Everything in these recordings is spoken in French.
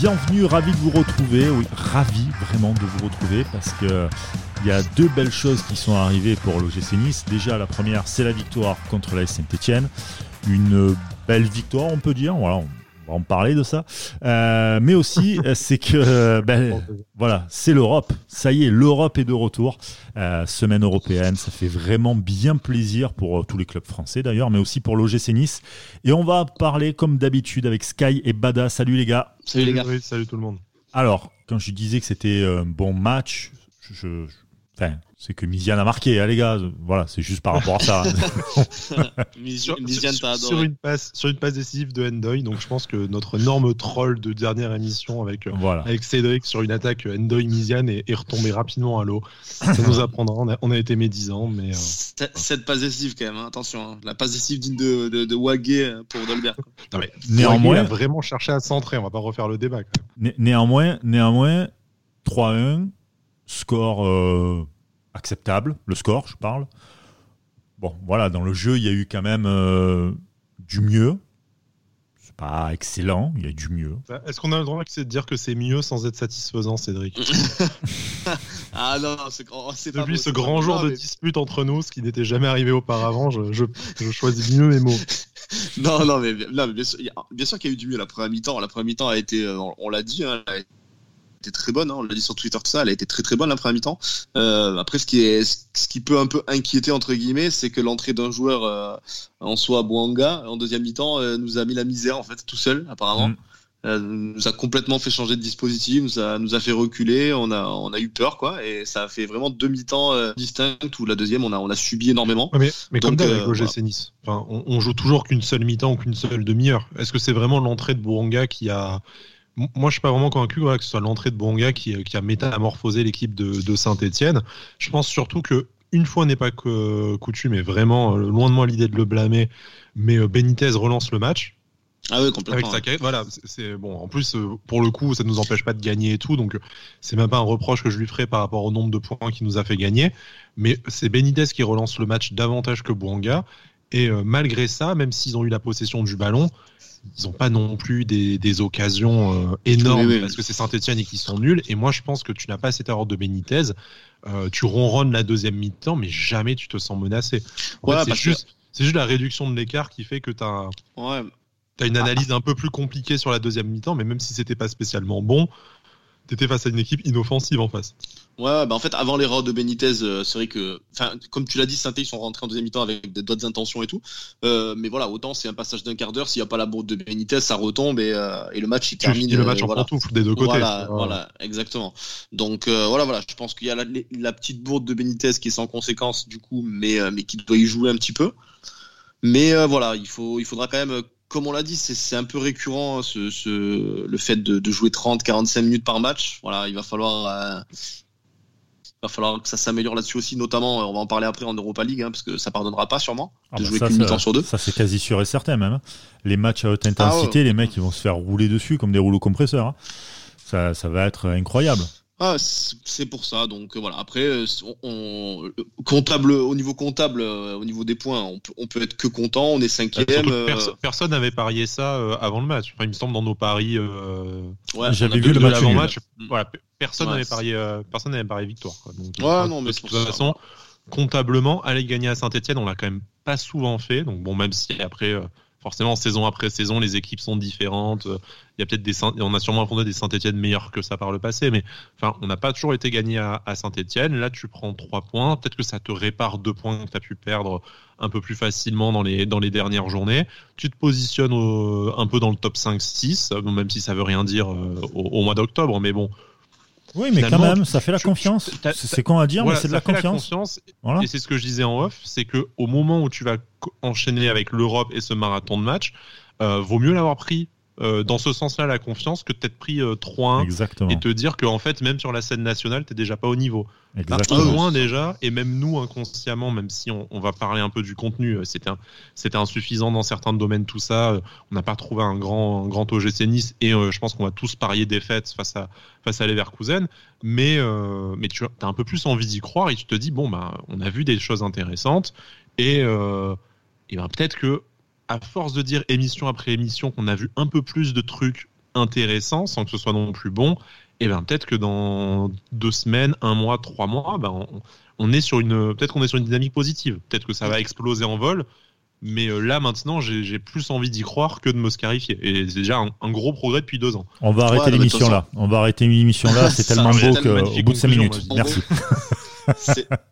bienvenue, ravi de vous retrouver. Oui, ravi vraiment de vous retrouver parce que il y a deux belles choses qui sont arrivées pour l'OGC Nice. Déjà, la première, c'est la victoire contre la Saint-Etienne. Une belle victoire, on peut dire. Voilà, on va en parler de ça. Euh, mais aussi, c'est que ben, voilà, c'est l'Europe. Ça y est, l'Europe est de retour. Euh, semaine européenne, ça fait vraiment bien plaisir pour euh, tous les clubs français d'ailleurs, mais aussi pour l'OGC Nice. Et on va parler comme d'habitude avec Sky et Bada. Salut les gars. Salut les gars. salut tout le monde. Alors, quand je disais que c'était un bon match, je, Enfin, c'est que Miziane a marqué, hein, les gars. Voilà, c'est juste par rapport à ça. sur, sur, une passe, sur une passe décisive de Endoy. Donc, je pense que notre énorme troll de dernière émission avec, euh, avec Cédric sur une attaque Endoy Miziane est, retombé rapidement à l'eau. Ça nous apprendra. On a, on a été médisants, mais euh, cette passe décisive quand même. Hein, attention, hein. la passe décisive digne de, de, de Wagé pour. Non, mais néanmoins, il a vraiment cherché à centrer. On va pas refaire le débat. néanmoins, néanmoins, 3-1 score euh, acceptable, le score, je parle. Bon, voilà, dans le jeu, il y a eu quand même euh, du mieux. C'est pas excellent, il y a du mieux. Bah, est-ce qu'on a le droit de dire que c'est mieux sans être satisfaisant, Cédric? Ah non, c'est grand. Depuis ce grand jour de dispute entre nous, ce qui n'était jamais arrivé auparavant, je, je, choisis mieux mes mots. non, non, mais, bien sûr, bien sûr qu'il y a eu du mieux la première mi-temps. La première mi-temps a été, euh, on, l'a dit, hein, très bonne. Hein, on l'a dit sur Twitter tout ça, elle a été très très bonne la première mi-temps. Euh, après, ce qui est ce qui peut un peu inquiéter entre guillemets, c'est que l'entrée d'un joueur euh, en soi Boanga en deuxième mi-temps euh, nous a mis la misère en fait tout seul apparemment. Mm. nous a complètement fait changer de dispositif, nous a, nous a fait reculer, on a, on a eu peur, quoi, et ça a fait vraiment deux mi-temps distincts où la deuxième, on a, on a subi énormément. Mais, mais comme d'hab avec l'OGC Nice, enfin, on, on, joue toujours qu'une seule mi-temps ou qu'une seule demi-heure. Est-ce que c'est vraiment l'entrée de Boanga qui a, moi, je suis pas vraiment convaincu que ce soit l'entrée de Bonga qui, qui a métamorphosé l'équipe de, Saint-Etienne. Je pense surtout que une fois n'est pas que coutume, et vraiment euh, loin de moi l'idée de le blâmer, mais euh, Benitez relance le match. Ah oui, complètement. Avec sa voilà, c'est bon. En plus, euh, pour le coup, ça ne nous empêche pas de gagner et tout, donc c'est même pas un reproche que je lui ferai par rapport au nombre de points qu'il nous a fait gagner. Mais c'est Benitez qui relance le match davantage que Bouanga. Et malgré ça, même s'ils ont eu la possession du ballon, ils n'ont pas non plus des, occasions euh, énormes parce que c'est Saint-Etienne et qu'ils sont nuls. Et moi, je pense que tu n'as pas cette erreur de Benitez. Euh, tu ronronnes la deuxième mi-temps, mais jamais tu te sens menacé. c'est juste, juste, la réduction de l'écart qui fait que tu as, as, une analyse un peu plus compliquée sur la deuxième mi-temps, mais même si c'était pas spécialement bon, t'étais face à une équipe inoffensive en face. Ouais, bah en fait, avant l'erreur de Benitez, euh, c'est vrai que, enfin, comme tu l'as dit, saint ils sont rentrés en deuxième mi-temps avec d'autres intentions et tout. Euh, mais voilà, autant c'est un passage d'un quart d'heure, s'il n'y a pas la bourde de Benitez, ça retombe et, euh, et le match il termine. le match en voilà. des deux côtés. Voilà, voilà exactement. Donc voilà, voilà, je pense qu'il y a la, la, petite bourde de Benitez qui est sans conséquence du coup, mais mais qui doit y jouer un petit peu. Mais voilà, il faut, il faudra quand même comme on l'a dit, c'est un peu récurrent ce, le fait de, jouer 30-45 minutes par match. Voilà, il va falloir, euh, va falloir que ça s'améliore là-dessus aussi, notamment, on va en parler après en Europa League, hein, parce que ça pardonnera pas sûrement de ah bah jouer qu'une mi-temps sur deux. Ça c'est quasi sûr et certain même. Hein. Les matchs à haute intensité, ah les mecs ils vont se faire rouler dessus comme des rouleaux compresseurs. Hein. Ça, ça va être incroyable. Ah, c'est pour ça. Donc euh, voilà. Après, euh, on, comptable au niveau comptable, euh, au niveau des points, on peut, on peut être que content. On est cinquième. personne n'avait parié ça avant le match. Enfin, il me semble dans nos paris. Ouais, J'avais vu le match avant match. Voilà, personne n'avait parié. personne n'avait parié victoire. Donc, ouais, non, mais de toute façon, comptablement, aller gagner à Saint-Etienne, on l'a quand même pas souvent fait. Donc bon, même si après forcément saison après saison les équipes sont différentes. Il y a peut-être des on a sûrement affronté des Saint-Etienne meilleurs que ça par le passé mais on n'a pas toujours été gagné à, Saint-Etienne. Là tu prends trois points. Peut-être que ça te répare deux points que tu as pu perdre un peu plus facilement dans les dans dernières journées. Tu te positionnes un peu dans le top 5 6 même si ça veut rien dire euh, au, mois d'octobre mais bon oui, mais quand même, ça fait la confiance. C'est con à dire, mais c'est de la confiance. Et c'est ce que je disais en off, c'est que au moment où tu vas enchaîner avec l'Europe et ce marathon de match, euh, vaut mieux l'avoir pris euh, dans ce sens-là la confiance que peut-être pris 3-1 euh, et te dire qu'en fait même sur la scène nationale t'es déjà pas au niveau. Exactement. loin déjà et même nous inconsciemment même si on, va parler un peu du contenu euh, c'était c'était insuffisant dans certains domaines tout ça on n'a pas trouvé un grand un grand OGC Nice et je pense qu'on va tous parier défaite face à face à Leverkusen. Mais mais tu as un peu plus envie d'y croire et tu te dis bon bah on a vu des choses intéressantes et et ben peut-être que à force de dire émission après émission qu'on a vu un peu plus de trucs intéressant sans que ce soit non plus bon, et eh ben peut-être que dans deux semaines, un mois, trois mois, ben on, est sur une peut-être qu'on est sur une dynamique positive. Peut-être que ça va exploser en vol. Mais euh, là maintenant, j'ai plus envie d'y croire que de me scarifier. Et c'est déjà un, gros progrès depuis deux ans. On va arrêter l'émission là. On va arrêter l'émission là. C'est tellement beau qu'au bout de cinq minutes. Merci.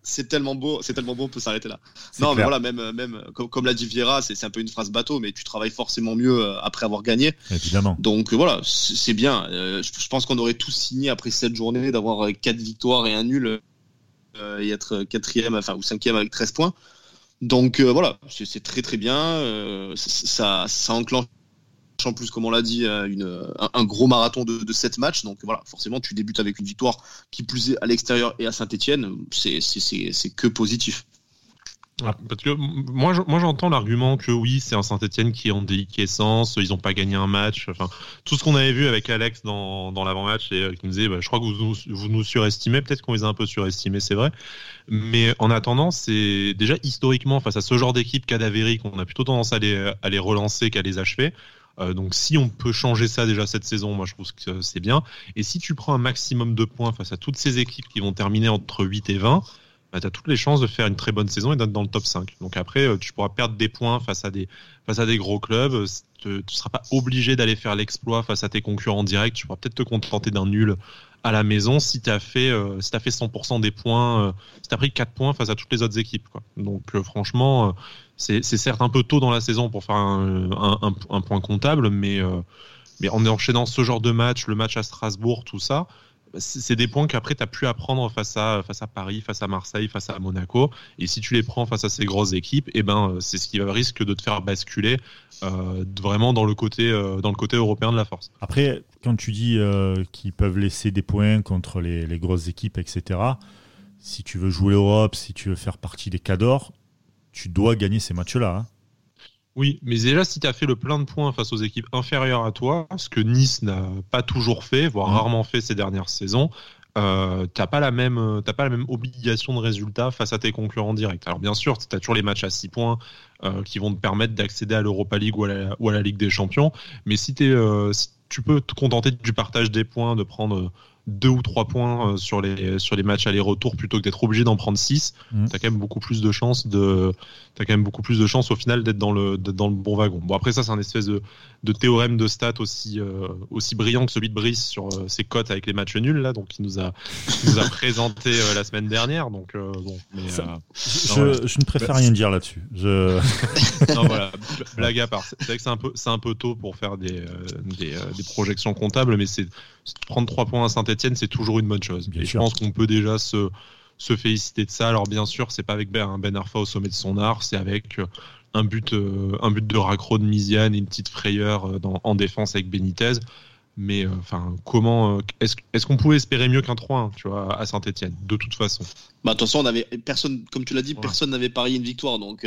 c'est tellement beau, c'est tellement beau, on peut s'arrêter là. Non, mais voilà, même, même comme, l'a dit Vieira, c'est un peu une phrase bateau, mais tu travailles forcément mieux euh, après avoir gagné. Évidemment. Donc euh, voilà, c'est bien. Euh, je pense qu'on aurait tous signé après cette journée d'avoir quatre victoires et un nul et être quatrième, enfin ou cinquième avec 13 points. Donc voilà, c'est très très bien. ça, ça enclenche en plus, comme on l'a dit, euh, une, un, gros marathon de, de 7 matchs. Donc voilà, forcément, tu débutes avec une victoire qui plus est à l'extérieur et à Saint-Etienne. C'est que positif. Ah, parce que moi, moi j'entends l'argument que oui, c'est un Saint-Etienne qui est en déliquescence, ils n'ont pas gagné un match. Enfin, tout ce qu'on avait vu avec Alex dans, dans l'avant-match et euh, qui nous disait, bah, je crois que vous, vous nous surestimez, peut-être qu'on les a un peu surestimés, c'est vrai. Mais en attendant, c'est déjà historiquement face à ce genre d'équipe cadavérique, on a plutôt tendance à les, à les relancer qu'à les achever. Euh, donc si on peut changer ça déjà cette saison, moi je trouve que c'est bien. Et si tu prends un maximum de points face à toutes ces équipes qui vont terminer entre 8 et 20, bah, tu as toutes les chances de faire une très bonne saison et d'être dans le top 5. Donc après, euh, tu pourras perdre des points face à des, face à des gros clubs. Tu ne seras pas obligé d'aller faire l'exploit face à tes concurrents directs. Tu pourras peut-être te contenter d'un nul à la maison si tu as fait euh, si as fait 100% des points, euh, si tu as pris 4 points face à toutes les autres équipes. Donc franchement, c'est certes un peu tôt dans la saison pour faire un, point comptable, mais, mais en enchaînant ce genre de match, le match à Strasbourg, tout ça, c'est des points qu'après tu as pu apprendre face à, face à Paris, face à Marseille, face à Monaco. Et si tu les prends face à ces grosses équipes, eh ben, c'est ce qui risque de te faire basculer euh, vraiment dans le, côté, euh, dans le côté européen de la force. Après, quand tu dis euh, qu'ils peuvent laisser des points contre les, les, grosses équipes, etc., si tu veux jouer l'Europe, si tu veux faire partie des cadors, tu dois gagner ces matchs-là. Hein. Oui, mais déjà, si tu as fait le plein de points face aux équipes inférieures à toi, ce que Nice n'a pas toujours fait, voire mmh. rarement fait ces dernières saisons, euh, t'as pas la même pas la même obligation de résultat face à tes concurrents directs. Alors bien sûr, tu as toujours les matchs à 6 points euh, qui vont te permettre d'accéder à l'Europa League ou à, la, ou à, la, Ligue des Champions, mais si, es, euh, si tu peux te contenter du partage des points, de prendre deux ou trois points euh, sur les sur les matchs aller-retour plutôt que d'être obligé d'en prendre six, mmh. tu as quand même beaucoup plus de chances de as quand même beaucoup plus de chances au final d'être dans le dans le bon wagon. Bon après ça c'est un espèce de, de théorème de stats aussi euh, aussi brillant que celui de Brice sur euh, ses cotes avec les matchs nuls là donc il nous a nous a présenté la semaine dernière donc bon mais, je, je, ne préfère rien dire là-dessus. Je... non voilà blague à part c'est vrai que c'est un peu c'est un peu tôt pour faire des des, des projections comptables mais c'est prendre trois points à Saint-Etienne, c'est toujours une bonne chose. et je pense qu'on peut déjà se, se féliciter de ça. Alors bien sûr, c'est pas avec Ben, ben Arfa au sommet de son art, c'est avec euh, un but, euh, un but de raccro de Miziane et une petite frayeur euh, en défense avec Benitez. Mais enfin, comment est-ce qu'on pouvait espérer mieux qu'un 3 tu vois, à Saint-Etienne, de toute façon? Bah, De toute façon, on avait personne, comme tu l'as dit, personne n'avait parié une victoire, donc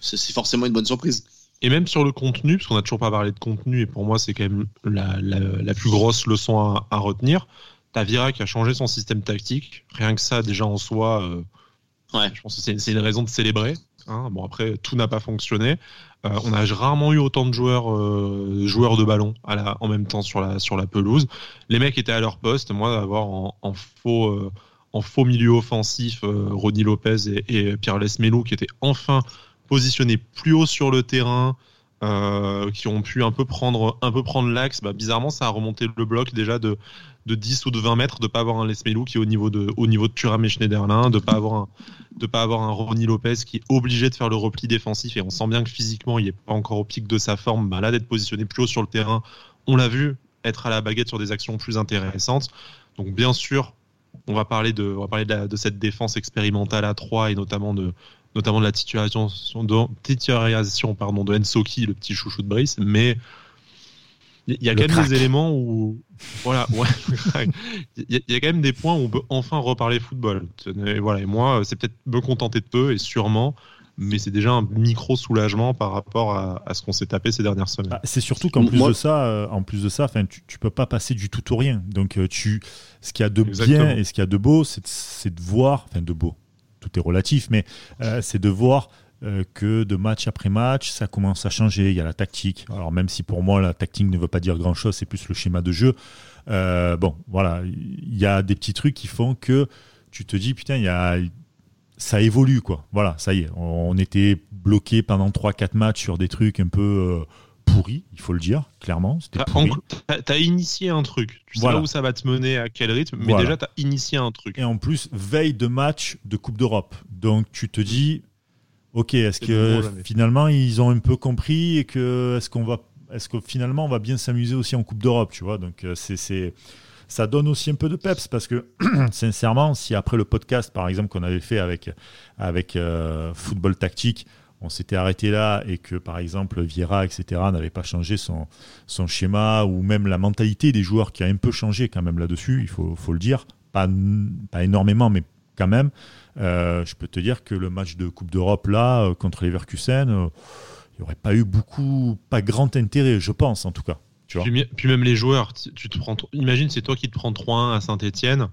c'est forcément une bonne surprise. Et même sur le contenu, parce qu'on n'a toujours pas parlé de contenu, et pour moi c'est quand même la, la, plus grosse leçon à, à retenir. T'as qui a changé son système tactique. Rien que ça, déjà en soi, euh, ouais. je pense que c'est une raison de célébrer. Hein. Bon après, tout n'a pas fonctionné. Euh, on a rarement eu autant de joueurs, euh, joueurs de ballon à la, en même temps sur la, sur la pelouse. Les mecs étaient à leur poste. Moi, d'avoir en, en, faux, en faux milieu offensif Ronny Lopez et, et Pierre Lesmelou qui étaient enfin positionnés plus haut sur le terrain, euh, qui ont pu un peu prendre, un peu prendre l'axe. Bah, bizarrement, ça a remonté le bloc déjà de, de 10 ou de 20 mètres, de pas avoir un Lesmelou qui est au niveau de, au niveau de Thuram et Schneiderlin, de pas avoir un, de pas avoir un Ronnie Lopez qui est obligé de faire le repli défensif et on sent bien que physiquement il est pas encore au pic de sa forme. Bah, là, d'être positionné plus haut sur le terrain, on l'a vu être à la baguette sur des actions plus intéressantes. Donc, bien sûr, on va parler de, on va parler de, de cette défense expérimentale à 3 et notamment de, notamment de la titularisation, de, titularisation pardon, de Ensoki, le petit chouchou de Brice, mais il y a quand même des éléments où voilà ouais il y, a quand même des points où on peut enfin reparler football. Et voilà et moi c'est peut-être me contenter de peu et sûrement mais c'est déjà un micro soulagement par rapport à, ce qu'on s'est tapé ces dernières semaines. Ah, c'est surtout qu'en plus, de ça, euh, en plus de ça, enfin, tu, tu peux pas passer du tout au rien. Donc euh, tu, ce qu'il y a de bien et ce qu'il y a de beau, c'est de voir, enfin de beau tout est relatif, mais euh, c'est de voir que de match après match, ça commence à changer. Il y a la tactique. Alors même si pour moi la tactique ne veut pas dire grand-chose, c'est plus le schéma de jeu. bon, voilà, il y a des petits trucs qui font que tu te dis putain, il y a ça évolue quoi. Voilà, ça y est, on était bloqué pendant 3-4 matchs sur des trucs un peu pourri, il faut le dire, clairement. Tu as, initié un truc. Tu sais pas où ça va te mener, à quel rythme, mais déjà, tu as initié un truc. Et en plus, veille de match de Coupe d'Europe. Donc, tu te dis, ok, est-ce que finalement, ils ont un peu compris et que est-ce qu'on va. Est-ce que finalement on va bien s'amuser aussi en Coupe d'Europe, tu vois? Donc euh, c'est ça donne aussi un peu de peps parce que sincèrement, si après le podcast par exemple qu'on avait fait avec avec euh, football tactique, on s'était arrêté là et que par exemple Vieira, etc., n'avait pas changé son, schéma ou même la mentalité des joueurs qui a un peu changé quand même là-dessus, il faut, le dire. Pas, énormément, mais quand même. Euh, je peux te dire que le match de Coupe d'Europe là, euh, contre les Verkusen, euh, il n'y aurait pas eu beaucoup, pas grand intérêt, je pense en tout cas. Puis, même les joueurs, tu te prends, imagine c'est toi qui te prends 3-1 à Saint-Etienne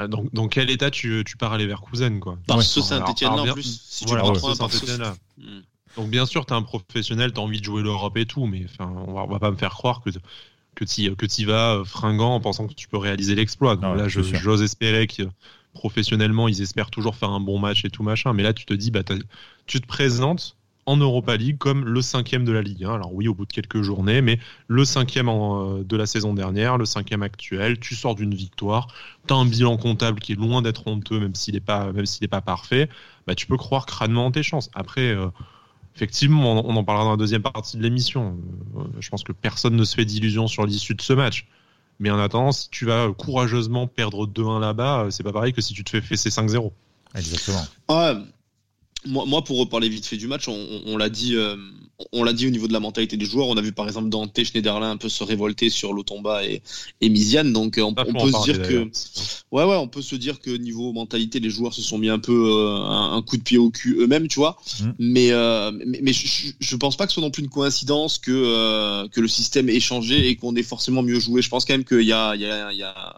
ah, donc, dans quel état tu, tu pars à Leverkusen quoi Parce que Saint-Etienne en plus. Si tu prends là. Hmm. Donc bien sûr, tu es un professionnel, tu as envie de jouer l'Europe et tout, mais enfin, on va, va pas me faire croire que que tu que vas euh, fringant en pensant que tu peux réaliser l'exploit. Donc là, j'ose espérer que professionnellement, ils espèrent toujours faire un bon match et tout machin. Mais là, tu te dis, bah, tu te présentes en Europa League comme le cinquième de la Ligue. Alors oui, au bout de quelques journées, mais le cinquième euh, de la saison dernière, le cinquième actuel. Tu sors d'une victoire, tu as un bilan comptable qui est loin d'être honteux, même s'il n'est pas, même s'il n'est pas parfait. Bah, tu peux croire crânement en tes chances. Après. Euh, effectivement, on en parlera dans la deuxième partie de l'émission. Euh, je pense que personne ne se fait d'illusions sur l'issue de ce match. Mais en attendant, si tu vas courageusement perdre 2-1 là-bas, c'est pas pareil que si tu te fais fesser 5-0. Exactement. Ouais, moi, moi, pour reparler vite fait du match, on, l'a dit, euh, on l'a dit au niveau de la mentalité des joueurs. On a vu par exemple Dante Schneiderlin un peu se révolter sur Lotomba et, et Miziane. Donc euh, on, peut se dire que, ouais, ouais, on peut se dire que niveau mentalité, les joueurs se sont mis un peu euh, un, coup de pied au cul eux-mêmes, tu vois. Mmh. Mais, mais, mais je, je, pense pas que ce soit non plus une coïncidence que que le système ait changé et qu'on ait forcément mieux joué. Je pense quand même qu'il y a, il y a, il y a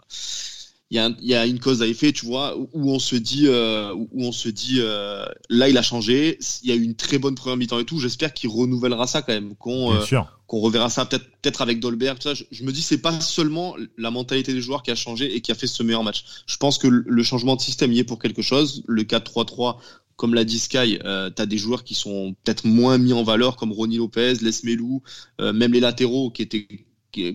il y, a une cause à effet, tu vois, où on se dit, euh, où on se dit, euh, là il a changé, il y a eu une très bonne première mi-temps et tout. J'espère qu'il renouvellera ça quand même, qu'on euh, qu'on reverra ça peut-être peut-être avec Dolberg. Tout ça. Je, me dis c'est pas seulement la mentalité des joueurs qui a changé et qui a fait ce meilleur match. Je pense que le changement de système y est pour quelque chose. Le 4-3-3 comme l'a dit Sky, euh, tu as des joueurs qui sont peut-être moins mis en valeur, comme Ronnie Lopez, Les Melou, même les latéraux qui étaient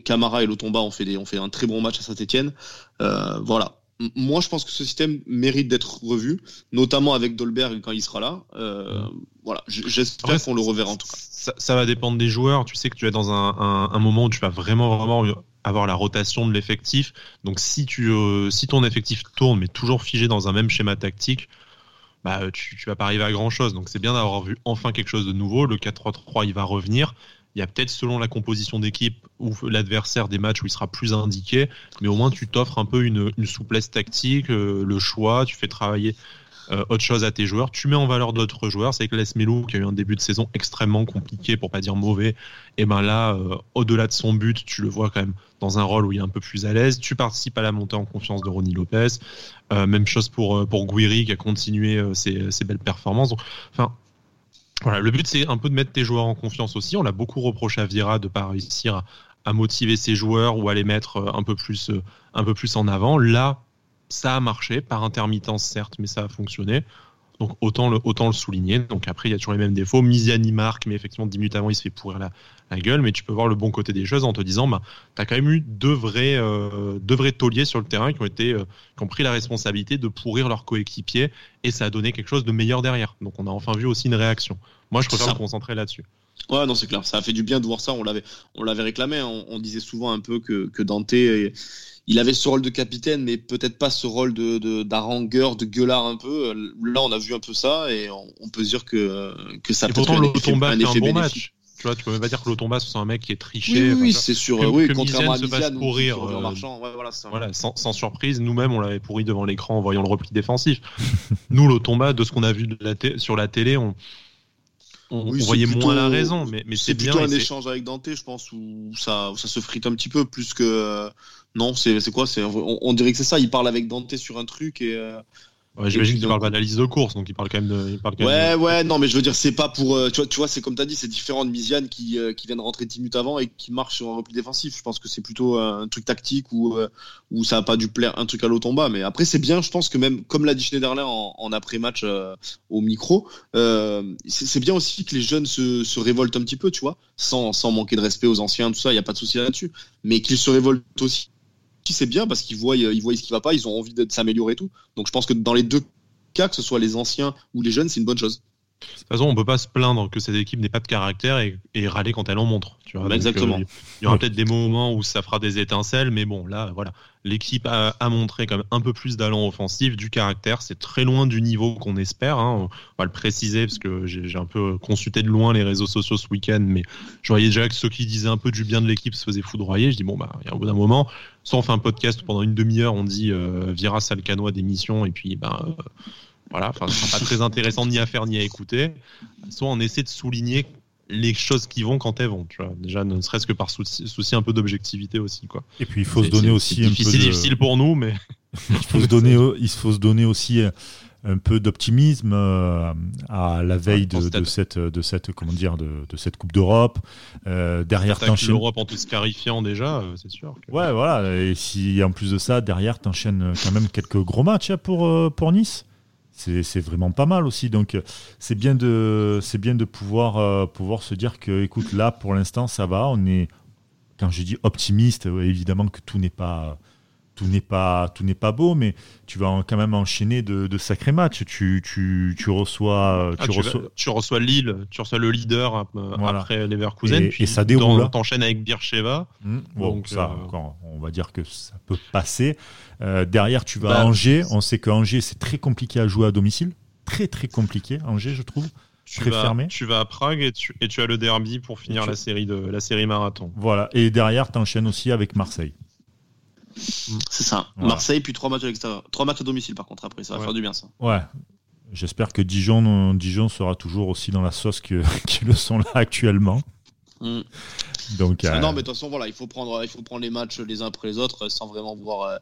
Camara et Lotomba ont fait, des, ont fait un très bon match à Saint-Etienne. Euh, voilà. Moi, je pense que ce système mérite d'être revu, notamment avec Dolberg quand il sera là. Euh, voilà, j'espère qu'on le reverra en tout cas. Ça, va dépendre des joueurs. Tu sais que tu es dans un, moment où tu vas vraiment, vraiment avoir la rotation de l'effectif. Donc, si, tu, euh, si ton effectif tourne, mais toujours figé dans un même schéma tactique, bah, tu, tu vas pas arriver à grand chose. Donc, c'est bien d'avoir vu enfin quelque chose de nouveau. Le 4-3-3, il va revenir. Il y a peut-être selon la composition d'équipe ou l'adversaire des matchs où il sera plus indiqué, mais au moins tu t'offres un peu une, souplesse tactique, euh, le choix, tu fais travailler euh, autre chose à tes joueurs, tu mets en valeur d'autres joueurs. C'est que Les Melou qui a eu un début de saison extrêmement compliqué, pour pas dire mauvais, et ben là, euh, au-delà de son but, tu le vois quand même dans un rôle où il est un peu plus à l'aise. Tu participes à la montée en confiance de Ronnie Lopez. même chose pour pour Guiri qui a continué ses, belles performances. Le but c'est un peu de mettre tes joueurs en confiance aussi. On l'a beaucoup reproché à Vira de pas réussir à, motiver ses joueurs ou à les mettre euh, euh, un peu plus en avant. Là, ça a marché par intermittence certes, mais ça a fonctionné. Donc autant le, autant le souligner. Donc après, il y a toujours les mêmes défauts. Misiani marque, mais effectivement, 10 minutes avant, il se fait pourrir la, la gueule. Mais tu peux voir le bon côté des choses en te disant, bah, tu as quand même eu deux vrais, euh, deux vrais tauliers sur le terrain qui ont, été, euh, qui ont pris la responsabilité de pourrir leurs coéquipiers et ça a donné quelque chose de meilleur derrière. Donc on a enfin vu aussi une réaction. Moi, je préfère me concentrer là-dessus. Ouais, non, c'est clair. Ça a fait du bien de voir ça. On l'avait, on l'avait réclamé. On, disait souvent un peu que, que Dante il avait ce rôle de capitaine, mais peut-être pas ce rôle de d'harangueur, de, gueulard un peu. Là, on a vu un peu ça et on, peut dire que que ça peut être un, effet, un, effet bon match. Tu vois, tu peux même pas dire que Lotomba c'est un mec qui est triché. Oui, oui c'est sûr. oui, contrairement à Misiane, se pourrir, euh, ouais, voilà, voilà, sans, sans, surprise, nous-mêmes on l'avait pourri devant l'écran en voyant le repli défensif. nous, Lotomba, de ce qu'on a vu de la sur la télé, on, on, voyait moins la raison, mais, mais c'est plutôt un échange avec Dante, je pense, où ça, ça se frite un petit peu plus que non, c'est quoi on, dirait que c'est ça. Il parle avec Dante sur un truc et euh, J'imagine qu'il parle pas de course, donc il parle quand même de. Il parle quand ouais, même ouais, non, mais je veux dire, c'est pas pour. euh, tu vois, tu vois c'est comme tu as dit, c'est différent de Misiane qui, euh, qui vient de rentrer 10 minutes avant et qui marche sur un repli défensif. Je pense que c'est plutôt euh, un truc tactique où, euh, où ça a pas dû plaire un truc à l'automba. Mais après, c'est bien, je pense que même, comme l'a dit Schneiderlin en, en après-match euh, au micro, euh, c'est c'est bien aussi que les jeunes se, se révoltent un petit peu, tu vois, sans, sans manquer de respect aux anciens, tout ça, il n'y a pas de souci là-dessus. Mais qu'ils se révoltent aussi. C'est bien parce qu'ils voient, ils voient ce qui va pas, ils ont envie de s'améliorer et tout. Donc je pense que dans les deux cas, que ce soit les anciens ou les jeunes, c'est une bonne chose. De toute façon, on peut pas se plaindre que cette équipe n'ait pas de caractère et, et râler quand elle en montre. Tu vois. Bah, Donc, exactement. euh, il y aura peut-être des moments où ça fera des étincelles, mais bon, là, voilà. L'équipe a, montré quand même un peu plus d'allant offensif, du caractère. C'est très loin du niveau qu'on espère. hein. On va le préciser parce que j'ai un peu consulté de loin les réseaux sociaux ce week-end, mais je voyais déjà que ceux qui disaient un peu du bien de l'équipe se faisaient foudroyer. Je dis bon bah, il y a au bout d'un moment, soit on fait un podcast pendant une demi-heure, on dit euh, Vira Salcanois d'émission et puis ben euh, voilà, ce sera pas très intéressant ni à faire ni à écouter. Soit on essaie de souligner les choses qui vont quand elles vont, tu vois. Déjà, ne serait-ce que par souci, souci un peu d'objectivité aussi, quoi. Et puis il faut se C'est- donner c'est- aussi c'est un difficile, peu de... difficile pour nous, mais il faut se donner, il faut se donner aussi un peu d'optimisme euh, à la veille de, cette, de cette, comment dire, de, de cette Coupe d'Europe. Euh, derrière, t'enchaînes. l'Europe en tout se clarifiant déjà, euh, c'est sûr. que- Ouais, voilà. Et si en plus de ça, derrière, t'enchaînes quand même quelques gros matchs hein, pour, euh, pour Nice. C'est vraiment pas mal aussi. Donc, euh, c'est bien de, c'est bien de pouvoir, euh, pouvoir se dire que, écoute, là, pour l'instant, ça va. On est, quand je dis optimiste, euh, évidemment que tout n'est pas, tout n'est pas, tout n'est pas beau, mais tu vas quand même enchaîner de, de sacrés matchs. Tu, tu, tu reçois, Ah, tu tu, reçois. vas- tu reçois Lille, tu reçois le leader euh, Voilà. après Leverkusen, Et- puis et ça déroule, hein. T'enchaînes avec Bircheva. Hmm, bon, Donc, ça, euh, encore, on va dire que ça peut passer. Euh, derrière, tu vas Bah, à Angers. On sait que Angers, c'est très compliqué à jouer à domicile. Très, très compliqué, Angers, je trouve. Tu Très vas, fermé. tu vas à Prague et tu, et tu as le derby pour finir la série de la série marathon. Voilà. Et derrière, tu enchaînes aussi avec Marseille. C'est ça. Voilà. Marseille, puis trois matchs à l'extérieur. Trois matchs à domicile, par contre, après, ça va Ouais. faire du bien, ça. Ouais. J'espère que Dijon, euh, Dijon sera toujours aussi dans la sauce qu'ils le sont là actuellement. Mm. Donc, Ah euh, Non, mais de toute façon, voilà, il faut prendre, il faut prendre les matchs les uns après les autres sans vraiment voir, euh,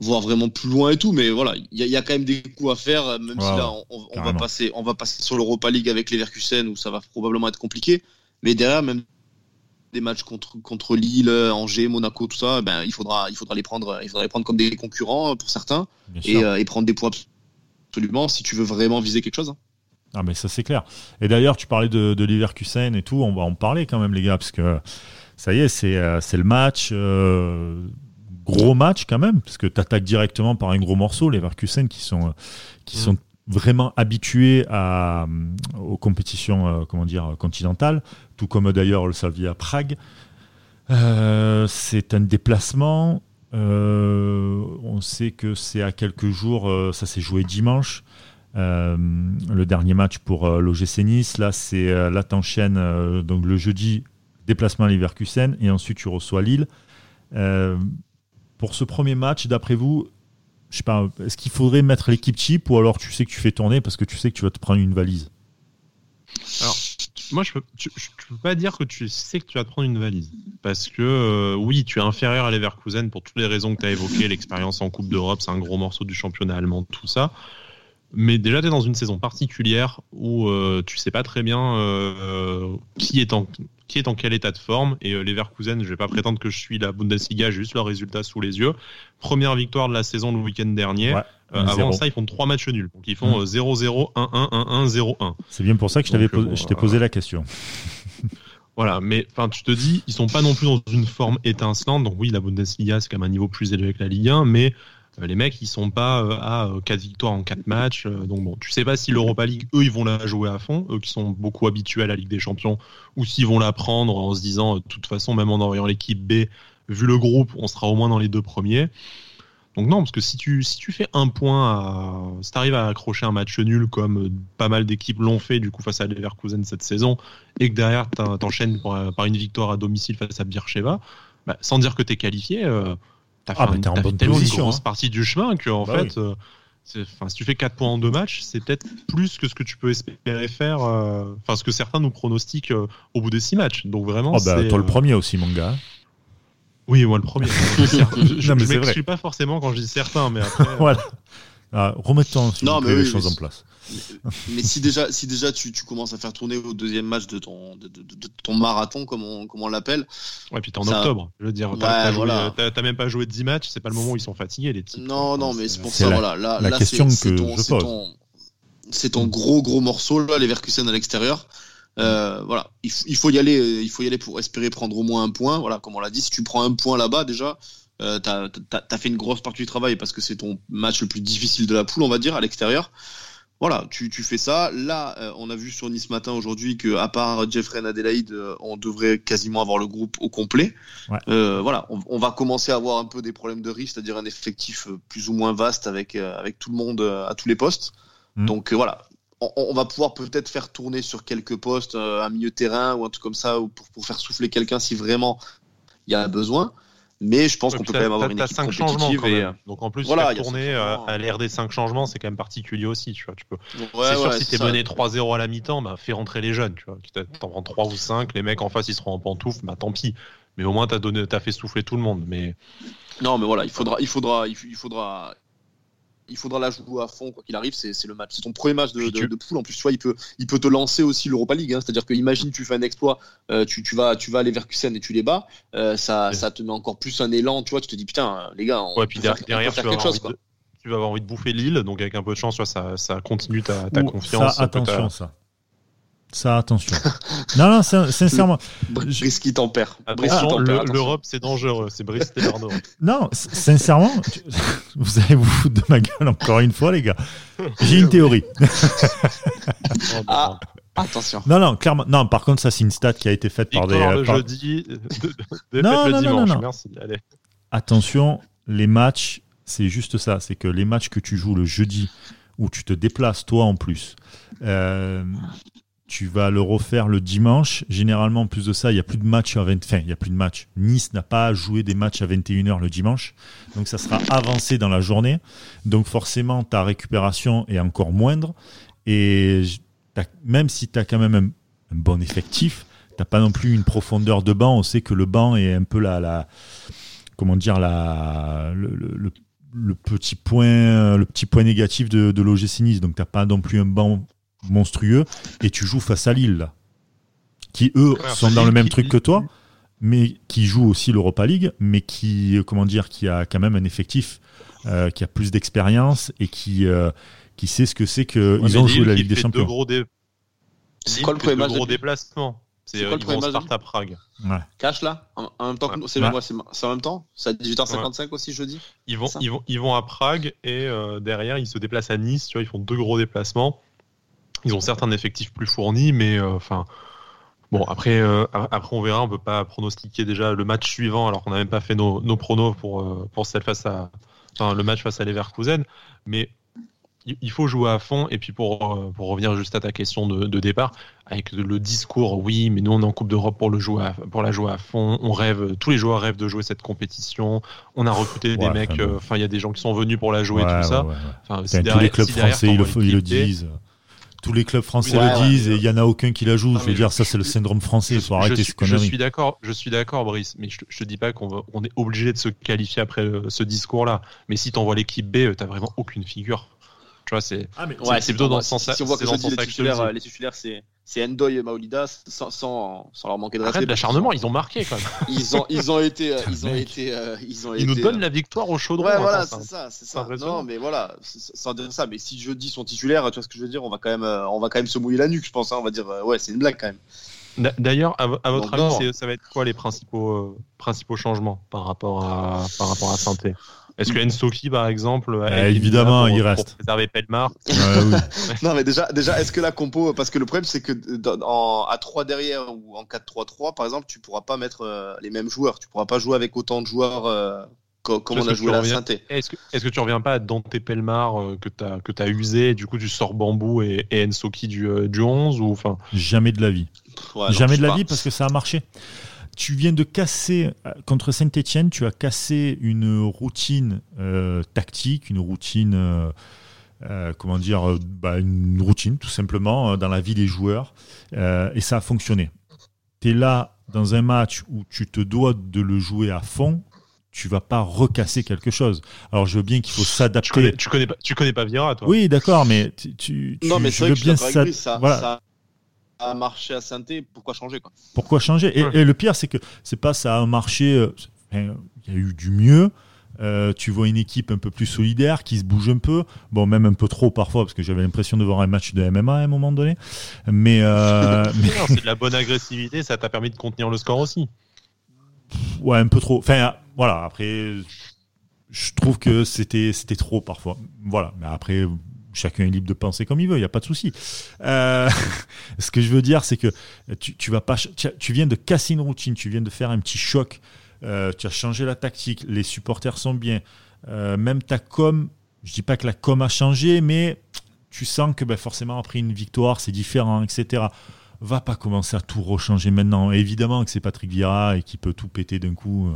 voir vraiment plus loin et tout. Mais voilà, il y, a- il y a quand même des coups à faire, euh, même si là, on, va passer, on va passer sur l'Europa League avec les Leverkusen où ça va probablement être compliqué. Mais derrière, même des matchs contre, contre Lille, Angers, Monaco, tout ça, ben, il faudra, il faudra les prendre, il faudra les prendre comme des concurrents pour certains et, euh, et prendre des points absolument si tu veux vraiment viser quelque chose. hein. Ah mais ça c'est clair. Et d'ailleurs tu parlais de, de Leverkusen et tout, on va en parler quand même les gars parce que ça y est c'est euh, c'est le match euh, gros match quand même parce que tu attaques directement par un gros morceau les Leverkusen qui sont qui Mhm. sont vraiment habitués à euh, aux compétitions euh, comment dire continentales, tout comme d'ailleurs le Salvia Prague. Euh, c'est un déplacement. on sait que c'est à quelques jours, ça s'est joué dimanche. Le dernier match pour euh, l'OGC Nice. Là, c'est euh, là donc le jeudi déplacement à Leverkusen et ensuite tu reçois Lille. Pour ce premier match, d'après vous, je sais pas, est-ce qu'il faudrait mettre l'équipe type ou alors tu sais que tu fais tourner parce que tu sais que tu vas te prendre une valise? Moi, je peux, peux pas dire que tu sais que tu vas te prendre une valise. Parce que, euh, oui, tu es inférieur à Leverkusen pour toutes les raisons que tu as évoquées. L'expérience en Coupe d'Europe, c'est un gros morceau du championnat allemand, tout ça. Mais déjà, tu es dans une saison particulière où euh, tu sais pas très bien euh, qui, est en, qui est en quel état de forme. Et euh, Leverkusen, je vais pas prétendre que je suis la Bundesliga, j'ai juste leurs résultats sous les yeux. Première victoire de la saison le week-end dernier. Ouais, Euh, avant 1-0. ça, ils font trois matchs nuls. Donc, ils font euh, 0-0, 1-1, 1-1, 0-1. C'est bien pour ça que je t'avais euh, je t'ai posé la question. Voilà, mais enfin, tu te dis, ils sont pas non plus dans une forme étincelante. Donc oui, la Bundesliga c'est quand même un niveau plus élevé que la Ligue 1, mais euh, les mecs ils sont pas euh, à 4 victoires en 4 matchs. Euh, donc bon, tu sais pas si l'Europa League eux ils vont la jouer à fond, eux qui sont beaucoup habitués à la Ligue des Champions, ou s'ils vont la prendre en se disant, euh, de toute façon même en envoyant l'équipe B, vu le groupe, on sera au moins dans les deux premiers. Donc non, parce que si tu, si tu fais un point, si tu arrives à accrocher un match nul comme euh, pas mal d'équipes l'ont fait du coup face à Leverkusen cette saison, et que derrière t'en- t'enchaînes par, une victoire à domicile face à Bircheva, bah, sans dire que t'es qualifié, euh, t'as fait, Ah, bah, t'es en t'as fait tellement position, une grosse hein. partie du chemin que en Bah fait, euh, enfin, si tu fais 4 points en deux matchs, c'est peut-être plus que ce que tu peux espérer faire, euh, enfin ce que certains nous pronostiquent euh, au bout de 6 matchs. Donc vraiment, Oh, bah, toi le euh, premier aussi mon gars. oui, moi le premier. je c'est m'exclus pas forcément quand je dis certains, mais après. voilà. Ah, Remettons s'il Non, mais oui, les choses mais en place. Mais si déjà, si déjà tu, tu commences à faire tourner au deuxième match de ton, de, de- de ton marathon, comme on, comme on l'appelle, Ouais, puis t'es en Ça- octobre. Je veux dire, Ouais, t'as, voilà. t'as même pas joué 10 matchs, c'est pas le moment où ils sont fatigués, les types. Non, non, mais c'est pour ça, la- voilà. Là, la là, question que ton- je c'est pose. ton- C'est ton gros, gros morceau, là, les Verkusen à l'extérieur. Euh, voilà, il, il faut y aller, euh, il faut y aller pour espérer prendre au moins un point. Voilà, comme on l'a dit, si tu prends un point là-bas déjà, euh, t'as fait une grosse partie du travail parce que c'est ton match le plus difficile de la poule, on va dire, à l'extérieur. Voilà, tu, tu fais ça. Là, euh, on a vu sur Nice matin aujourd'hui que, à part Jeffrey et Adelaide, euh, on devrait quasiment avoir le groupe au complet. Ouais. Voilà, on, on va commencer à avoir un peu des problèmes de riche, c'est-à-dire un effectif plus ou moins vaste avec, avec tout le monde à tous les postes. Mhm. Donc voilà, on, on va pouvoir peut-être faire tourner sur quelques postes un milieu terrain ou un truc comme ça ou pour, pour faire souffler quelqu'un si vraiment il y a besoin. Mais je pense Ouais, qu'on peut quand même avoir une équipe cinq changements compétitive. et- même. Donc en plus, Voilà, tourner euh, à l'ère des 5 changements, c'est quand même particulier aussi. Tu vois, tu peux. Ouais, c'est sûr, ouais, si t'es mené 3-0 à la mi-temps, bah, fais rentrer les jeunes. Tu vois, t'en prends 3 ou 5, les mecs en face ils seront en pantoufle, bah tant pis. Mais au moins t'as donné, t'as fait souffler tout le monde. Mais Non, mais voilà, il faudra, il faudra, il faudra, il faudra la jouer à fond quoi qu'il arrive. C'est c'est le match, c'est ton premier match de, poule. En plus, tu vois, il peut, il peut te lancer aussi l'Europa League. hein. C'est-à-dire que imagine tu fais un exploit, euh, tu, tu vas, tu vas aller vers Kusen et tu les bats. euh, ça, Ouais. ça te met encore plus un élan. Tu vois, tu te dis putain, les gars, on ouais, puis peut der- faire, on derrière, peut faire vas, quelque avoir chose envie quoi. de, tu vas avoir envie de bouffer Lille. Donc avec un peu de chance, tu vois, ça, ça continue ta, ta Ouh, confiance. Ça, attention, ça. Ça, attention. non, non, sin- sincèrement. Brice qui tempère. Le- l'Europe c'est dangereux. C'est Brice Telardo. Non, sincèrement, tu- vous allez vous foutre de ma gueule encore une fois, les gars. J'ai une théorie. Ah. Attention. Non, non, clairement. Non, par contre, ça, c'est une stat qui a été faite par des. Le par- jeudi, de- de- défaite Non, le non, non, dimanche. non, non. Merci. Allez. Attention, les matchs, c'est juste ça. C'est que les matchs que tu joues le jeudi, où tu te déplaces toi en plus, euh, tu vas le refaire le dimanche. Généralement, en plus de ça, il n'y a plus de matchs à 20. Enfin, il n'y a plus de matchs. Nice n'a pas joué des matchs à 21h le dimanche. Donc, ça sera avancé dans la journée. Donc, forcément, ta récupération est encore moindre. Et même si tu as quand même un, bon effectif, tu pas non plus une profondeur de banc. On sait que le banc est un peu la. comment dire le, petit point le petit point négatif de, de l'OGC Nice donc t'as pas non plus un banc monstrueux et tu joues face à Lille là, qui eux Ouais, sont dans le même qui- truc que toi mais qui joue aussi l'Europa League mais qui euh, comment dire qui a quand même un effectif euh, qui a plus d'expérience et qui euh, qui sait ce que c'est que Ouais, ils ont Lille joué la Ligue des Champions dé- C'est quoi le premier match de gros Lille déplacements. C'est C'est euh, quoi le ils premier match de Sparta Prague. ouais. Cash là? En, en même temps. C'est Ouais. moi, c'est en même temps? C'est à 18h55 aussi jeudi? Ils vont, ils vont, ils vont à Prague et euh, derrière ils se déplacent à Nice. Tu vois, ils font deux gros déplacements. Ils ont certes un effectif plus fourni, mais euh, enfin. bon, après, euh, après on verra. On peut pas pronostiquer déjà le match suivant alors qu'on n'a même pas fait nos, nos pronos pour euh, pour celle face à, enfin le match face à Leverkusen. Mais il faut jouer à fond. Et puis pour, pour revenir juste à ta question de, de départ, avec le discours, oui, mais nous on est en Coupe d'Europe pour, le jouer à- pour la jouer à fond. On rêve, tous les joueurs rêvent de jouer cette compétition. On a recruté des mecs, enfin euh, il y a des gens qui sont venus pour la jouer, Ouais, tout ça. ouais. Enfin, si tous les clubs si derrière, français ils le, ils le disent tous les clubs français Ouais, le ouais, disent et il y en a aucun qui la joue Non, je veux dire je- ça c'est le syndrome français il faut je, arrêter suis, ces je suis d'accord, je suis d'accord, Brice, mais je, te- je te dis pas qu'on on est obligé de se qualifier après euh, ce discours-là. Mais si t'envoies l'équipe B, euh, t'as vraiment aucune figure. Tu vois, c'est Ah, Ouais, plutôt dans ce sens-là- si on voit que dans ce les titulaires, euh, les titulaires, c'est c'est Endoy et Maolidas sans, sans, sans leur manquer de respect. arrête l'acharnement, ils ont marqué quand même. Ils ont, ils ont été, euh, ils ont été, euh, ils ont Ils nous donnent euh, la victoire au chaudron. Ouais, voilà, c'est c'est ça, c'est ça. Non, mais voilà, sans dire ça, mais si jeudi sont titulaires, tu vois ce que je veux dire, on va quand même, on va quand même se mouiller la nuque, je pense. hein, on va dire, ouais, c'est une blague quand même. D'a- D'ailleurs, à, vo- à votre Donc, avis, ça va être quoi les principaux, euh, principaux changements par rapport à, par rapport à Sainté Est-ce que Ensoki, par exemple, a Eh, été évidemment, il reste. pour préserver Pelmar Ouais, oui. Non, mais déjà, déjà, est-ce que la compo, parce que le problème, c'est que dans- en, à 3 derrière ou en 4-3-3, par exemple, tu pourras pas mettre euh, les mêmes joueurs. Tu pourras pas jouer avec autant de joueurs euh, co- comme on a joué la reviens- synthé. Est-ce que, est-ce que tu reviens pas à Dante Pelmar euh, que tu as, que as usé et du coup tu sors Bambou et, et Ensoki du, euh, du 11 ou enfin jamais de la vie ouais, Jamais de la pas. vie parce que ça a marché. Tu viens de casser euh, contre Saint-Etienne, tu as cassé une routine euh, tactique, une routine, euh, comment dire, bah, une routine tout simplement dans la vie des joueurs euh, et ça a fonctionné. Tu es là dans un match où tu te dois de le jouer à fond, tu vas pas recasser quelque chose. Alors je veux bien qu'il faut s'adapter. Tu connais, tu connais pas, tu connais pas Vira, toi. Oui, d'accord, mais tu, tu, Non, mais je c'est vrai veux que je suis bien d'accord avec lui, s'ad- ça, voilà. ça a marché à Sainté, pourquoi changer quoi? Pourquoi changer? Et, Ouais. et le pire, c'est que c'est pas ça a marché. euh, Il y a eu du mieux. Euh, tu vois une équipe un peu plus solidaire qui se bouge un peu, bon même un peu trop parfois parce que j'avais l'impression de voir un match de MMA à un moment donné, mais, euh, mais C'est de la bonne agressivité, ça t'a permis de contenir le score aussi. ouais un peu trop. Enfin voilà après, je trouve que c'était c'était trop parfois. Voilà, mais après chacun est libre de penser comme il veut, il y a pas de souci. Euh, ce que je veux dire, c'est que tu, vas pas, tu, viens de casser une routine, tu viens de faire un petit choc, euh, tu as changé la tactique, les supporters sont bien, euh, même ta com, je dis pas que la com a changé, mais tu sens que ben, forcément après une victoire c'est différent, etc. Va pas commencer à tout rechanger maintenant. Évidemment que c'est Patrick Vieira et qui peut tout péter d'un coup,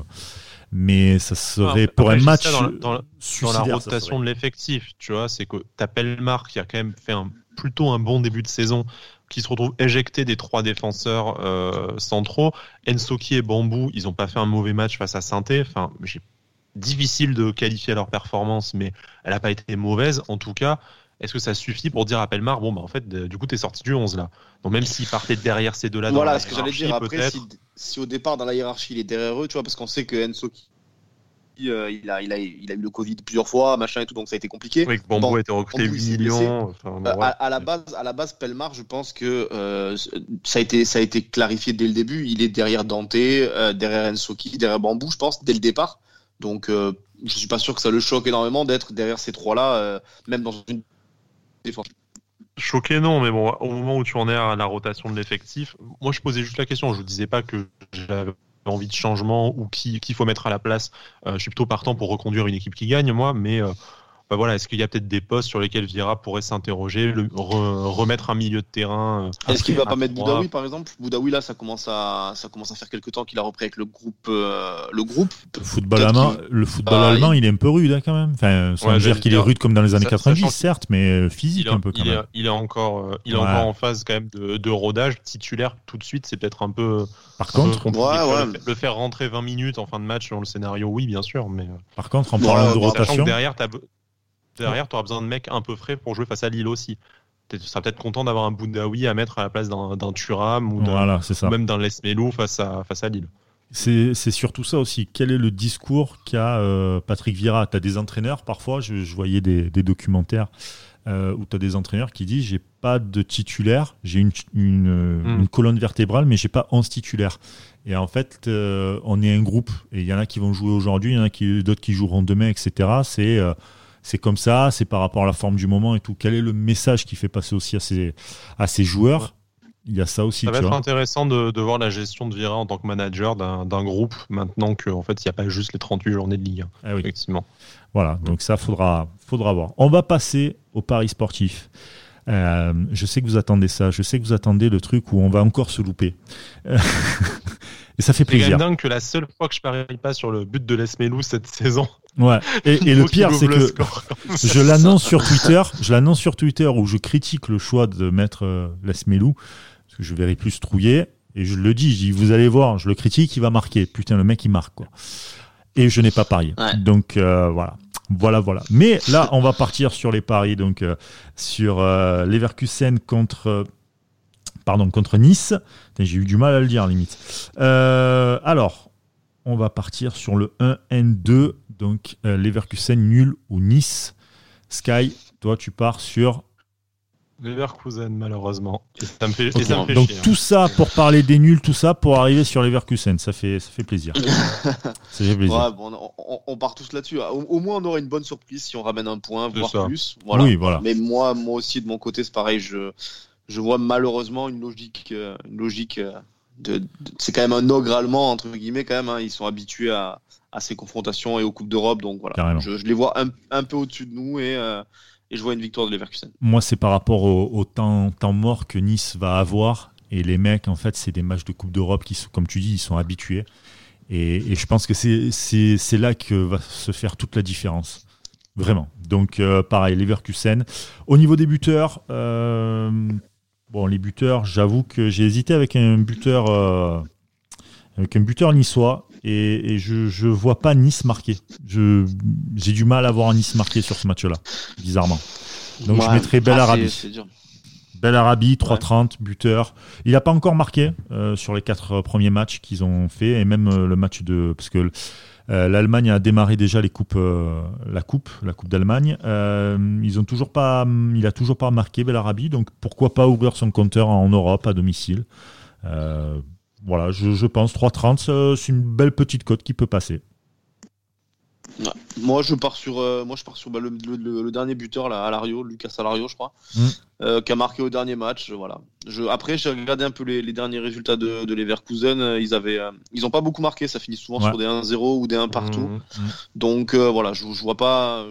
mais ça serait pour un match dans la- dans dans rotation de l'effectif, tu vois, c'est que t'as Pelmar qui a quand même fait un, plutôt un bon début de saison, qui se retrouve éjecté des trois défenseurs euh, centraux. Ensoki et Bambou, ils ont pas fait un mauvais match face à Sainté. Enfin, difficile de qualifier leur performance, mais elle a pas été mauvaise. En tout cas, est-ce que ça suffit pour dire à Pelmar, bon, bah en fait, du coup, t'es sorti du 11 là. Donc même s'il partait derrière ces deux-là, dans Voilà la ce que j'allais dire. Après, si, si au départ dans la hiérarchie il est derrière eux, tu vois, parce qu'on sait que Enso euh, il, a, il, a, il a eu le Covid plusieurs fois, machin et tout, donc ça a été compliqué. Oui, que Bambou Bon, a été recruté Bambou, il 8 s'est millions. Enfin, bon, Euh, ouais. à, à la base, à la base, Pelmar, je pense que euh, ça a été ça a été clarifié dès le début. Il est derrière Dante, derrière Ensoki, derrière Bambou, je pense, dès le départ. Donc, je suis pas sûr que ça le choque énormément d'être derrière ces trois-là, même dans une Choqué non, mais bon, au moment où tu en es à la rotation de l'effectif, moi je posais juste la question. Je ne disais pas que j'avais envie de changement ou qui qu'il faut mettre à la place. Euh, je suis plutôt partant pour reconduire une équipe qui gagne, moi, mais euh, bah voilà, est-ce qu'il y a peut-être des postes sur lesquels Vieira pourrait s'interroger, re- remettre un milieu de terrain euh, Est-ce qu'il va pas mettre Boudaoui par exemple? Boudaoui là, ça commence à ça commence à faire quelques temps qu'il a repris avec le groupe euh, le groupe. Le football, allemand, le football Ah, allemand, il est un peu rude hein, quand même. Enfin, sans Ouais, dire qu'il est rude comme dans les années sa- 90, sachant que- certes, mais euh, physique il est, un peu quand il est- même. il est encore, il est Ouais. encore en phase quand même de, de rodage titulaire tout de suite. C'est peut-être un peu, Par un contre, compliqué. Ouais, ouais. Le, le faire rentrer 20 minutes en fin de match dans le scénario, oui, bien sûr, mais. par contre, en Ouais, parlant de rotation, derrière, t'as derrière, tu auras besoin de mecs un peu frais pour jouer face à Lille aussi. Tu seras peut-être content d'avoir un Boudaoui à mettre à la place d'un Thuram ou, voilà, ou même d'un Lesmelou face à, face à Lille. C'est surtout ça aussi. Quel est le discours qu'a euh, Patrick Vieira? Tu as des entraîneurs, parfois, je, je voyais des, des documentaires euh, où tu as des entraîneurs qui disent j'ai pas de titulaire, j'ai une, une, euh, Mm. une colonne vertébrale, mais j'ai pas 11 titulaires. Et en fait, euh, on est un groupe, et il y en a qui vont jouer aujourd'hui, il y en a qui- d'autres qui joueront demain, etc. C'est c'est comme ça, c'est par rapport à la forme du moment et tout. Quel est le message qui fait passer aussi à ces, à ces joueurs? Il y a ça aussi, Ça va tu être vois. intéressant de, de voir la gestion de Vieira en tant que manager d'un d'un groupe maintenant qu'en en fait, il n'y a pas juste les 38 journées de Ligue 1. Ah oui. Effectivement. Voilà, donc ça faudra, faudra voir. On va passer au paris sportif. Euh, je sais que vous attendez ça, je sais que vous attendez le truc où on va encore se louper. Euh, Et ça fait C'est plaisir. dingue que la seule fois que je parie pas sur le but de Lesmelou cette saison. Ouais. Et, et le pire, c'est le que score. je l'annonce sur Twitter, je l'annonce sur Twitter où je critique le choix de mettre euh, Lesmelou, parce que je verrai plus trouiller, et je le dis, je dis, vous allez voir, je le critique, il va marquer. Putain, le mec, il marque, quoi. Et je n'ai pas parié. Ouais. Donc, euh, voilà. Voilà, voilà. Mais là, on va partir sur les paris, donc, euh, sur euh, Leverkusen contre, euh, pardon, contre Nice. J'ai eu du mal à le dire, limite. Alors, on va partir sur le 1N2, donc Leverkusen nul ou Nice. Sky, toi, tu pars sur Leverkusen, malheureusement. Et ça me fait, et Ok. ça me fait Donc chier, hein. tout ça pour parler des nuls, tout ça pour arriver sur Leverkusen, ça fait ça fait plaisir. ça fait plaisir. Ouais, bon, on, part tous là-dessus. Au, au moins, on aura une bonne surprise si on ramène un point, voire ça. plus. Voilà. Oui, voilà. Mais moi, moi aussi, de mon côté, c'est pareil. Je, je vois malheureusement une logique, euh, une logique euh, de, de- c'est quand même un ogre allemand entre guillemets quand même. hein. Ils sont habitués à, à ces confrontations et aux coupes d'Europe, donc voilà. Carrément. Je, je les vois un, un peu au-dessus de nous et, euh, et je vois une victoire de Leverkusen. Moi, c'est par rapport au, temps, mort que Nice va avoir. Et les mecs, en fait, c'est des matchs de Coupe d'Europe qui, sont, comme tu dis, ils sont habitués. Et, je pense que c'est là que va se faire toute la différence. Vraiment. Donc, euh, pareil, Leverkusen. Au niveau des buteurs, euh, bon, les buteurs, j'avoue que j'ai hésité avec un buteur, euh, avec un buteur niçois. Et, je, je vois pas Nice marquer. J'ai du mal à voir Nice marquer sur ce match-là, bizarrement. Donc je mettrais Belarabi. Belarabi, 3-30, buteur. Il n'a pas encore marqué euh, sur les quatre premiers matchs qu'ils ont fait, et même euh, le match de. Parce que euh, l'Allemagne a démarré déjà les coupes, la coupe, la coupe d'Allemagne. ils ont toujours pas, il a toujours pas marqué Belarabi, donc pourquoi pas ouvrir son compteur en Europe à domicile. Voilà, je, je pense 3-30, c'est une belle petite cote qui peut passer. Moi, je pars sur, euh, moi, je pars sur bah, le, dernier buteur, là, Alario, Lucas Alario, je crois, mm. euh, qui a marqué au dernier match. Voilà. Je, après, j'ai regardé un peu les, derniers résultats de, de Leverkusen. Euh, ils avaient, ils ont pas beaucoup marqué. Ça finit souvent sur des 1-0 ou des 1 partout. Mm, mm. Donc voilà, je, je vois pas.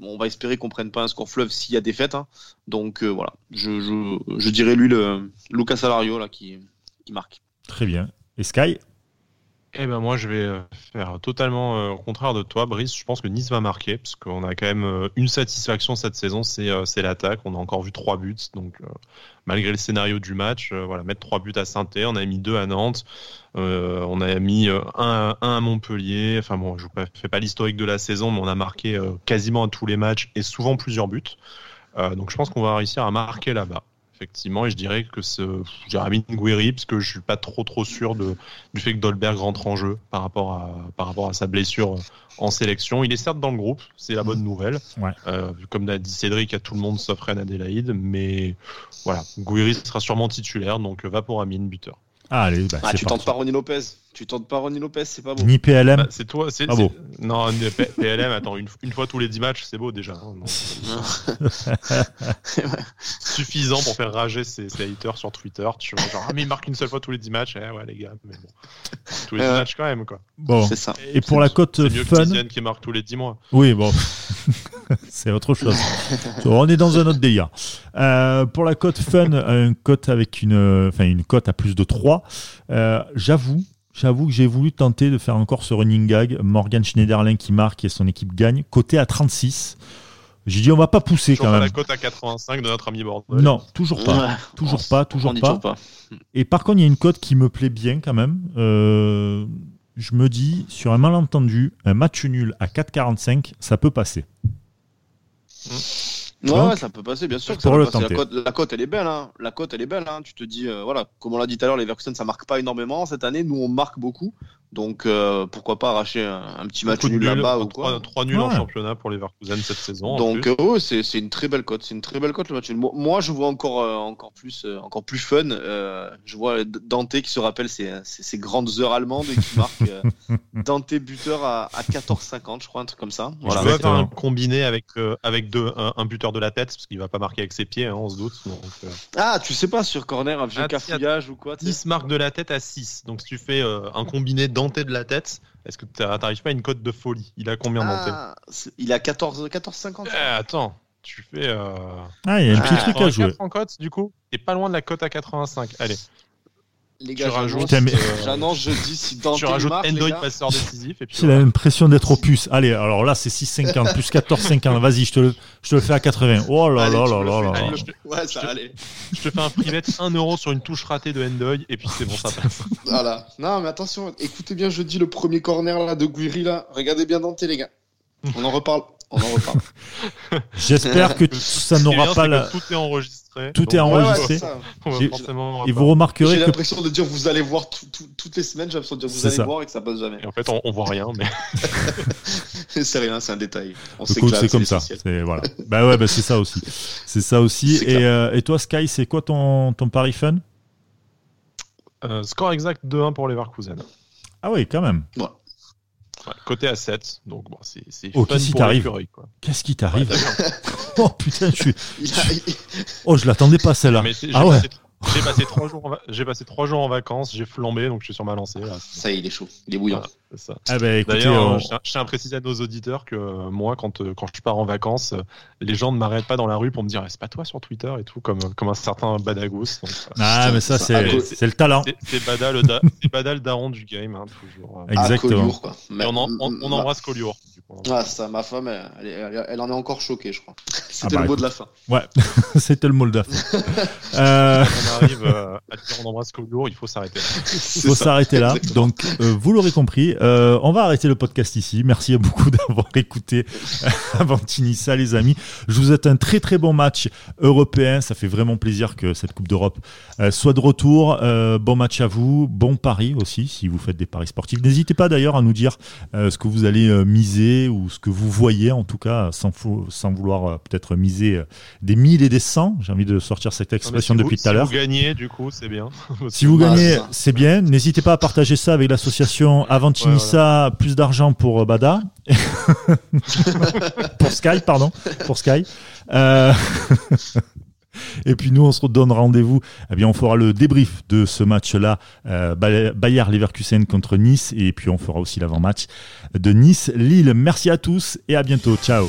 On va espérer qu'on prenne pas un score fleuve s'il y a défaite. Hein. Donc voilà, je, je, je, dirais lui le Lucas Alario là qui, qui marque. Très bien. Et Sky? Eh ben moi je vais euh, faire totalement euh, au contraire de toi, Brice. Je pense que Nice va marquer parce qu'on a quand même euh, une satisfaction cette saison, c'est l'attaque. On a encore vu trois buts, donc malgré le scénario du match, voilà mettre trois buts à saint on a mis deux à Nantes, on a mis un, à Montpellier. Enfin bon, je ne fais pas l'historique de la saison, mais on a marqué quasiment à tous les matchs et souvent plusieurs buts. donc je pense qu'on va réussir à marquer là-bas effectivement. Et je dirais que ce Jérémy Nguiri, parce que je suis pas trop trop sûr de, du fait que Dolberg rentre en jeu par rapport à, par rapport à sa blessure en sélection. Il est certes dans le groupe, c'est la bonne nouvelle. Euh, comme l'a dit Cédric, à tout le monde sauf Ren Adélaïde. Mais voilà, Nguiri sera sûrement titulaire, donc va pour Amine, buteur. Ah, allez, bah, ah, tu tentes pas Ronnie Lopez? Tu tentes pas Ronnie Lopez, c'est pas beau. Ni PLM. Bah, c'est toi, c'est beau. Non, PLM, attends, une, une, fois tous les 10 matchs, c'est beau déjà. Hein, Suffisant pour faire rager ses, haters sur Twitter. Tu vois, genre, ah, mais il marque une seule fois tous les 10 matchs. Eh, ouais, les gars, mais bon. Tous les 10 matchs quand même, quoi. Bon. C'est ça. Et pour la cote fun. Que qui marque tous les 10 mois. Oui, bon. c'est autre chose. On est dans un autre délire. Euh, pour la cote fun, une cote avec une, enfin, une cote à plus de 3. Euh, j'avoue, j'avoue que j'ai voulu tenter de faire encore ce running gag. Morgan Schneiderlin qui marque et son équipe gagne. Côté à 36. J'ai dit on va pas pousser quand même. la cote à 85 de notre ami Bordeaux. Non, toujours pas. toujours pas, toujours pas. Et par contre, il y a une cote qui me plaît bien quand même. Euh, je me dis, sur un malentendu, un match nul à 4,45, ça peut passer. Ouais, ça peut passer, bien sûr. Que ça peut passer. La, cote, elle est belle. Hein. La cote, elle est belle. Hein. Tu te dis, euh, voilà, comme on l'a dit tout à l'heure, les Verkusen, ça marque pas énormément. Cette année, nous, on marque beaucoup. Donc euh, pourquoi pas arracher un, petit match nul là-bas ou quoi. 3, nuls en championnat pour les Verkusen cette saison. Donc euh, c'est, c'est une très belle cote, c'est une très belle cote le match nul. Moi je vois encore euh, encore plus encore plus fun. je vois Dante qui se rappelle ses, ses, grandes heures allemandes et qui marque Dante buteur à, à 14,50 je crois un truc comme ça. Voilà. Je faire un combiné avec avec deux un, buteur de la tête parce qu'il va pas marquer avec ses pieds, hein, on se doute. ah tu sais pas sur corner un vieux ah, cafouillage ou quoi. 10 marque de la tête à 6 donc si tu fais un combiné Dante de la tête, est-ce que tu n'arrives pas à une cote de folie? Il a combien ah, Il a 14, 14 50. Eh, attends, tu fais. Euh... Ah, il y a un petit truc à jouer. en cote, du coup, t'es pas loin de la cote à 85. Allez. Les gars, j'annonce jeudi si Dante Tu rajoutes Endoy passeur décisif. J'ai la l'impression d'être au puce. Allez, alors là, c'est 6,50 plus 14,50. Vas-y, je te, le, je te le fais à 80. Oh là là là là là. je, te, ouais, ça, allez. je te fais un privet 1 euro sur une touche ratée de Endoy et puis c'est bon, ça passe. Voilà. Non, mais attention, écoutez bien jeudi le premier corner là, de Guiri. Là. Regardez bien Dante, les gars. On en reparle. On en reparle. J'espère que ça n'aura pas la. Tout est enregistré. Tout est enregistré. et vous remarquerez J'ai l'impression de dire vous allez voir toutes les semaines. J'ai l'impression de dire vous allez voir et que ça passe jamais. Et en fait, on, voit rien, mais. c'est rien, c'est un détail. C'est comme ça. Voilà. bah ouais, bah c'est ça aussi. C'est ça aussi. Et, euh, et, toi, Sky, c'est quoi ton, ton pari fun? Euh, Score exact 2-1 pour les Leverkusen. Ah oui, quand même. Ouais côté 7, donc bon, c'est oh, qu'est-ce qui t'arrive Qu'est-ce qui t'arrive Oh putain, je suis. oh, je l'attendais pas celle-là. Ah ouais. J'ai passé trois jours, en... j'ai passé trois jours en vacances, j'ai flambé, donc je suis sur ma lancée. Ça y est, il est chaud, il est bouillant. ça. Ah bah, D'ailleurs, euh, je tiens à préciser à nos auditeurs que euh, moi, quand, euh, quand je pars en vacances, les gens ne m'arrêtent pas dans la rue pour me dire eh, c'est pas toi sur Twitter et tout, comme, comme un certain Badagos. ah, mais ça, c'est le talent. C'est Bada, le, da... Bada, le daron du game, hein, toujours. Exactement. Ah, on, on, embrasse Collioure. Ah, ça, ma femme, elle, elle, en est encore choquée, je crois. C'était Ah bah, le mot de la fin. Ouais, c'était le mot de la fin. Euh, On arrive euh, à dire on embrasse Kogo, il faut s'arrêter. C'est faut ça. s'arrêter là. Exactement. Donc, euh, vous l'aurez compris, euh, on va arrêter le podcast ici. Merci beaucoup d'avoir écouté Avantinissa, les amis. Je vous souhaite un très très bon match européen. Ça fait vraiment plaisir que cette Coupe d'Europe euh, soit de retour. Euh, bon match à vous, bon pari aussi si vous faites des paris sportifs. N'hésitez pas d'ailleurs à nous dire euh, ce que vous allez euh, miser ou ce que vous voyez, en tout cas, sans, fou- sans vouloir euh, peut-être miser euh, des 1000 et des 100. J'ai envie de sortir cette expression si depuis vous- tout à l'heure. Si vous gagnez, du coup, c'est bien. Si vous Ah, gagnez, c'est bien. N'hésitez pas à partager ça avec l'association Avantinissa, plus d'argent pour euh, Bada. pour Sky, pardon. Pour Sky. Euh, Et puis nous, on se redonne rendez-vous. Eh bien, on fera le débrief de ce match-là, euh, Bay- Bayard Leverkusen contre Nice, et puis on fera aussi l'avant-match de Nice-Lille. Merci à tous et à bientôt. Ciao.